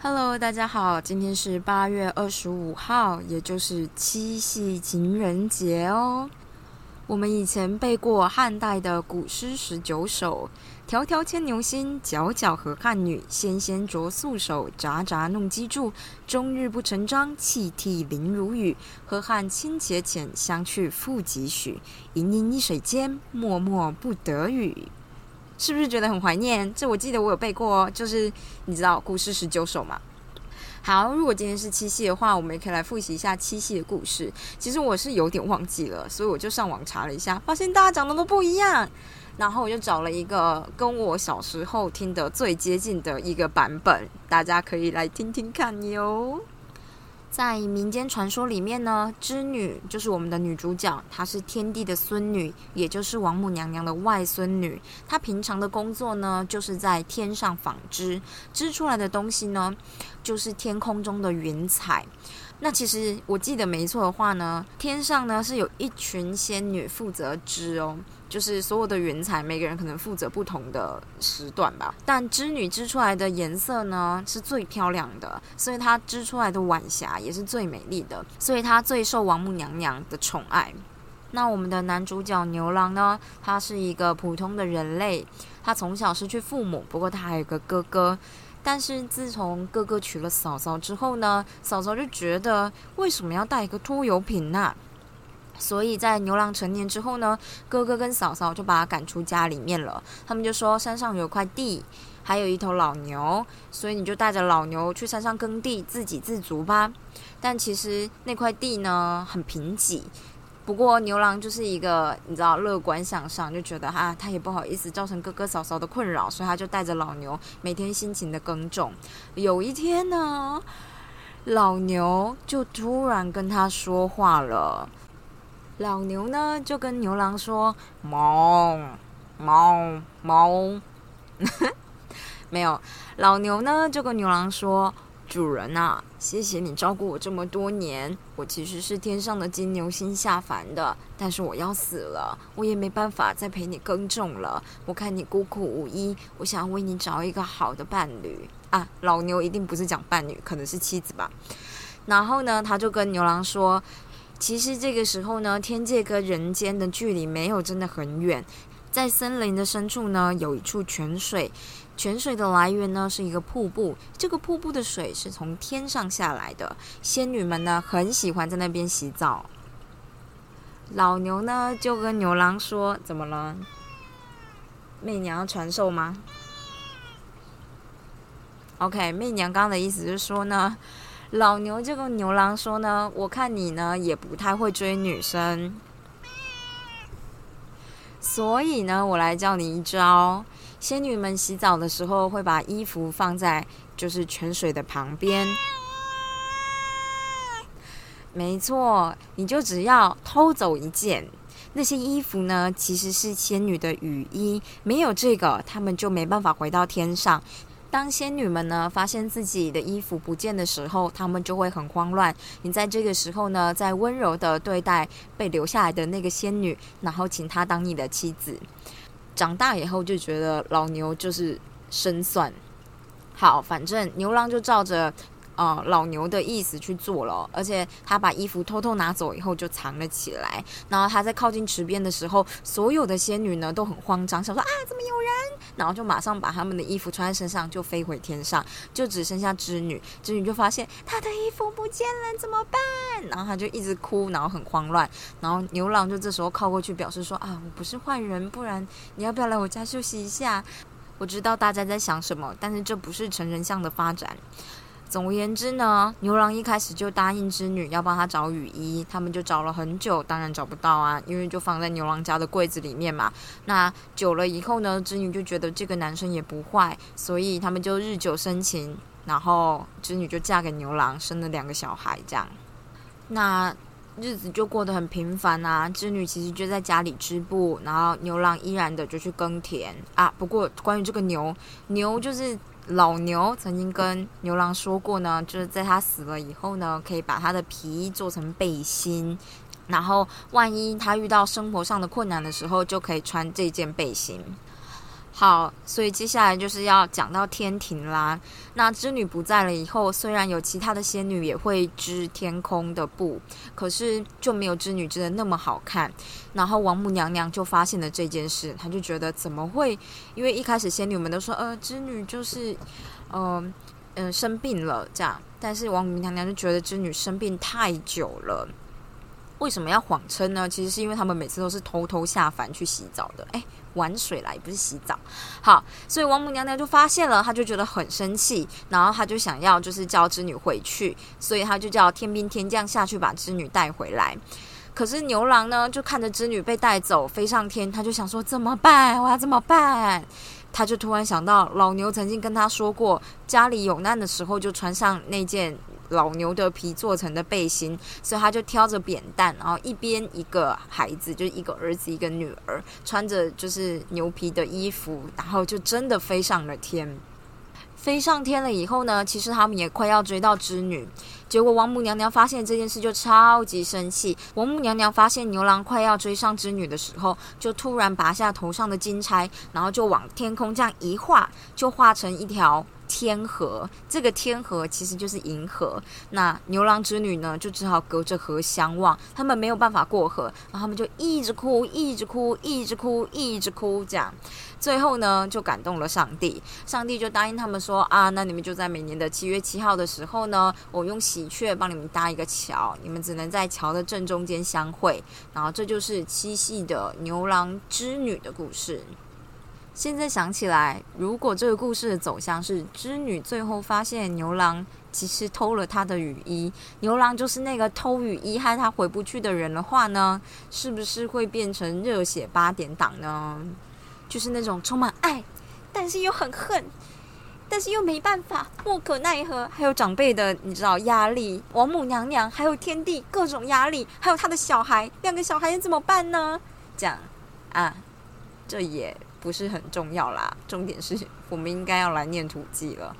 Hello，大家好，今天是八月二十五号，也就是七夕情人节哦。我们以前背过汉代的古诗十九首：“迢迢牵牛星，皎皎河汉女。纤纤擢素手，札札弄机杼。终日不成章，泣涕零如雨。河汉清且浅，相去复几许？盈盈一水间，脉脉不得语。”是不是觉得很怀念？这我记得我有背过哦，就是你知道古诗十九首嘛。好，如果今天是七夕的话，我们也可以来复习一下七夕的故事。其实我是有点忘记了，所以我就上网查了一下，发现大家讲的都不一样。然后我就找了一个跟我小时候听的最接近的一个版本，大家可以来听听看哟。在民间传说里面呢，织女就是我们的女主角，她是天帝的孙女，也就是王母娘娘的外孙女。她平常的工作呢，就是在天上纺织，织出来的东西呢，就是天空中的云彩。那其实我记得没错的话呢，天上呢是有一群仙女负责织哦。就是所有的云彩，每个人可能负责不同的时段吧。但织女织出来的颜色呢，是最漂亮的，所以她织出来的晚霞也是最美丽的，所以她最受王母娘娘的宠爱。那我们的男主角牛郎呢，他是一个普通的人类，他从小失去父母，不过他还有个哥哥。但是自从哥哥娶了嫂嫂之后呢，嫂嫂就觉得为什么要带一个拖油瓶呢？所以在牛郎成年之后呢，哥哥跟嫂嫂就把他赶出家里面了。他们就说山上有块地，还有一头老牛，所以你就带着老牛去山上耕地，自给自足吧。但其实那块地呢很贫瘠，不过牛郎就是一个你知道乐观向上，就觉得啊他也不好意思造成哥哥嫂嫂的困扰，所以他就带着老牛每天辛勤的耕种。有一天呢，老牛就突然跟他说话了。老牛呢就跟牛郎说：“毛毛毛，没有。”老牛呢就跟牛郎说：“主人呐，谢谢你照顾我这么多年。我其实是天上的金牛星下凡的，但是我要死了，我也没办法再陪你耕种了。我看你孤苦无依，我想为你找一个好的伴侣啊。”老牛一定不是讲伴侣，可能是妻子吧。然后呢，他就跟牛郎说。其实这个时候呢，天界跟人间的距离没有真的很远，在森林的深处呢，有一处泉水，泉水的来源呢是一个瀑布，这个瀑布的水是从天上下来的，仙女们呢很喜欢在那边洗澡。老牛呢就跟牛郎说：“怎么了？媚娘传授吗？”OK，媚娘刚刚的意思是说呢。老牛就跟牛郎说呢：“我看你呢也不太会追女生，所以呢，我来教你一招。仙女们洗澡的时候会把衣服放在就是泉水的旁边，没错，你就只要偷走一件。那些衣服呢，其实是仙女的雨衣，没有这个，他们就没办法回到天上。”当仙女们呢发现自己的衣服不见的时候，她们就会很慌乱。你在这个时候呢，在温柔的对待被留下来的那个仙女，然后请她当你的妻子。长大以后就觉得老牛就是生算。好，反正牛郎就照着。呃，老牛的意思去做了，而且他把衣服偷偷拿走以后就藏了起来。然后他在靠近池边的时候，所有的仙女呢都很慌张，想说啊，怎么有人？然后就马上把他们的衣服穿在身上，就飞回天上，就只剩下织女。织女就发现她的衣服不见了，怎么办？然后她就一直哭，然后很慌乱。然后牛郎就这时候靠过去，表示说啊，我不是坏人，不然你要不要来我家休息一下？我知道大家在想什么，但是这不是成人向的发展。总而言之呢，牛郎一开始就答应织女要帮他找雨衣，他们就找了很久，当然找不到啊，因为就放在牛郎家的柜子里面嘛。那久了以后呢，织女就觉得这个男生也不坏，所以他们就日久生情，然后织女就嫁给牛郎，生了两个小孩，这样。那日子就过得很平凡啊，织女其实就在家里织布，然后牛郎依然的就去耕田啊。不过关于这个牛，牛就是。老牛曾经跟牛郎说过呢，就是在他死了以后呢，可以把他的皮衣做成背心，然后万一他遇到生活上的困难的时候，就可以穿这件背心。好，所以接下来就是要讲到天庭啦。那织女不在了以后，虽然有其他的仙女也会织天空的布，可是就没有织女织的那么好看。然后王母娘娘就发现了这件事，她就觉得怎么会？因为一开始仙女们都说，呃，织女就是，嗯嗯生病了这样。但是王母娘娘就觉得织女生病太久了。为什么要谎称呢？其实是因为他们每次都是偷偷下凡去洗澡的，哎，玩水来不是洗澡。好，所以王母娘娘就发现了，她就觉得很生气，然后她就想要就是叫织女回去，所以她就叫天兵天将下去把织女带回来。可是牛郎呢，就看着织女被带走飞上天，他就想说怎么办？我要怎么办？他就突然想到老牛曾经跟他说过，家里有难的时候就穿上那件。老牛的皮做成的背心，所以他就挑着扁担，然后一边一个孩子，就是一个儿子一个女儿，穿着就是牛皮的衣服，然后就真的飞上了天。飞上天了以后呢，其实他们也快要追到织女，结果王母娘娘发现这件事就超级生气。王母娘娘发现牛郎快要追上织女的时候，就突然拔下头上的金钗，然后就往天空这样一画，就画成一条。天河，这个天河其实就是银河。那牛郎织女呢，就只好隔着河相望，他们没有办法过河，然后他们就一直哭，一直哭，一直哭，一直哭，这样，最后呢，就感动了上帝，上帝就答应他们说啊，那你们就在每年的七月七号的时候呢，我用喜鹊帮你们搭一个桥，你们只能在桥的正中间相会，然后这就是七夕的牛郎织女的故事。现在想起来，如果这个故事的走向是织女最后发现牛郎其实偷了她的雨衣，牛郎就是那个偷雨衣害她回不去的人的话呢，是不是会变成热血八点档呢？就是那种充满爱，但是又很恨，但是又没办法，莫可奈何，还有长辈的你知道压力，王母娘娘，还有天地各种压力，还有他的小孩，两个小孩怎么办呢？这样啊，这也。不是很重要啦，重点是我们应该要来念土记了。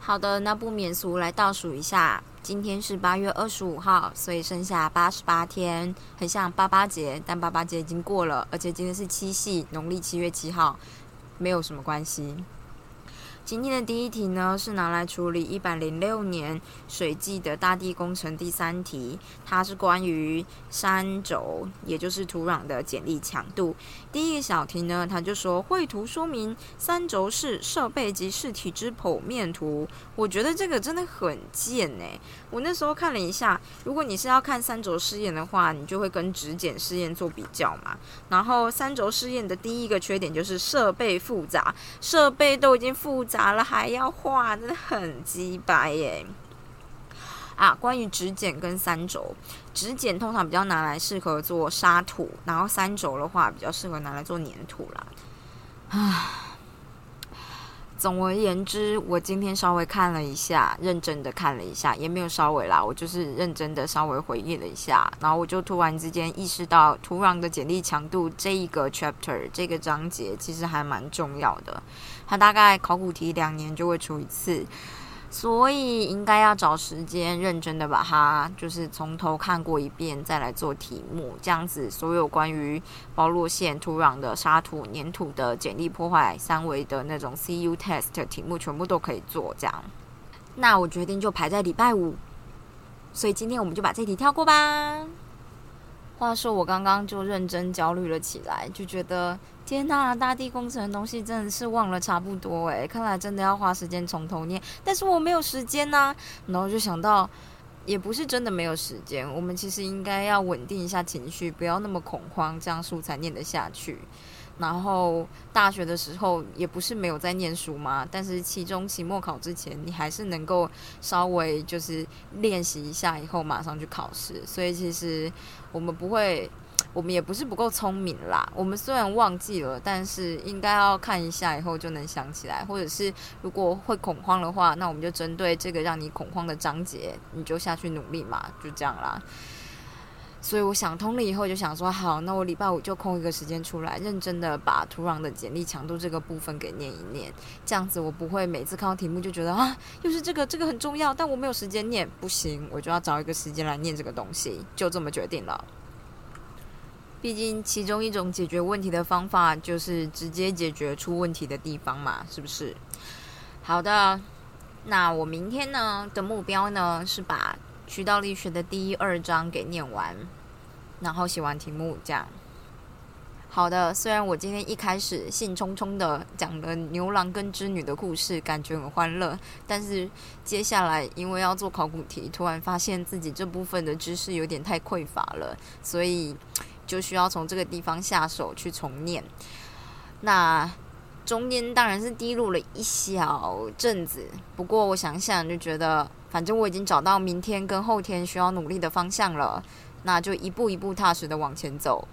好的，那不免俗来倒数一下，今天是八月二十五号，所以剩下八十八天，很像八八节，但八八节已经过了，而且今天是七夕，农历七月七号，没有什么关系。今天的第一题呢，是拿来处理一百零六年水季的大地工程第三题，它是关于山轴，也就是土壤的剪力强度。第一个小题呢，它就说绘图说明三轴是设备及试体之剖面图。我觉得这个真的很贱哎！我那时候看了一下，如果你是要看三轴试验的话，你就会跟直剪试验做比较嘛。然后三轴试验的第一个缺点就是设备复杂，设备都已经复杂。了还要画，真的很鸡掰耶！啊，关于直剪跟三轴，直剪通常比较拿来适合做沙土，然后三轴的话比较适合拿来做粘土啦。唉，总而言之，我今天稍微看了一下，认真的看了一下，也没有稍微啦，我就是认真的稍微回忆了一下，然后我就突然之间意识到，土壤的简历强度这一个 chapter 这个章节其实还蛮重要的。它大概考古题两年就会出一次，所以应该要找时间认真的把它就是从头看过一遍，再来做题目。这样子，所有关于包络线、土壤的沙土、粘土的简历破坏、三维的那种 CU test 题目，全部都可以做。这样，那我决定就排在礼拜五。所以今天我们就把这题跳过吧。话说我刚刚就认真焦虑了起来，就觉得。天呐，大地工程的东西真的是忘了差不多诶，看来真的要花时间从头念。但是我没有时间呐，然后就想到，也不是真的没有时间，我们其实应该要稳定一下情绪，不要那么恐慌，这样书才念得下去。然后大学的时候也不是没有在念书嘛，但是期中、期末考之前，你还是能够稍微就是练习一下，以后马上去考试。所以其实我们不会。我们也不是不够聪明啦，我们虽然忘记了，但是应该要看一下以后就能想起来，或者是如果会恐慌的话，那我们就针对这个让你恐慌的章节，你就下去努力嘛，就这样啦。所以我想通了以后，就想说好，那我礼拜五就空一个时间出来，认真的把土壤的简历强度这个部分给念一念，这样子我不会每次看到题目就觉得啊，又是这个，这个很重要，但我没有时间念，不行，我就要找一个时间来念这个东西，就这么决定了。毕竟其中一种解决问题的方法就是直接解决出问题的地方嘛，是不是？好的，那我明天呢的目标呢是把。渠道力学的第一二章给念完，然后写完题目，这样。好的，虽然我今天一开始兴冲冲的讲了牛郎跟织女的故事，感觉很欢乐，但是接下来因为要做考古题，突然发现自己这部分的知识有点太匮乏了，所以就需要从这个地方下手去重念。那中间当然是低落了一小阵子，不过我想想就觉得。反正我已经找到明天跟后天需要努力的方向了，那就一步一步踏实的往前走。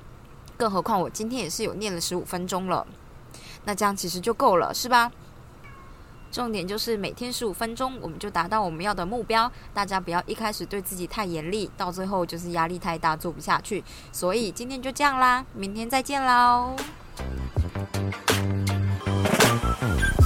更何况我今天也是有念了十五分钟了，那这样其实就够了，是吧？重点就是每天十五分钟，我们就达到我们要的目标。大家不要一开始对自己太严厉，到最后就是压力太大做不下去。所以今天就这样啦，明天再见喽。Oh.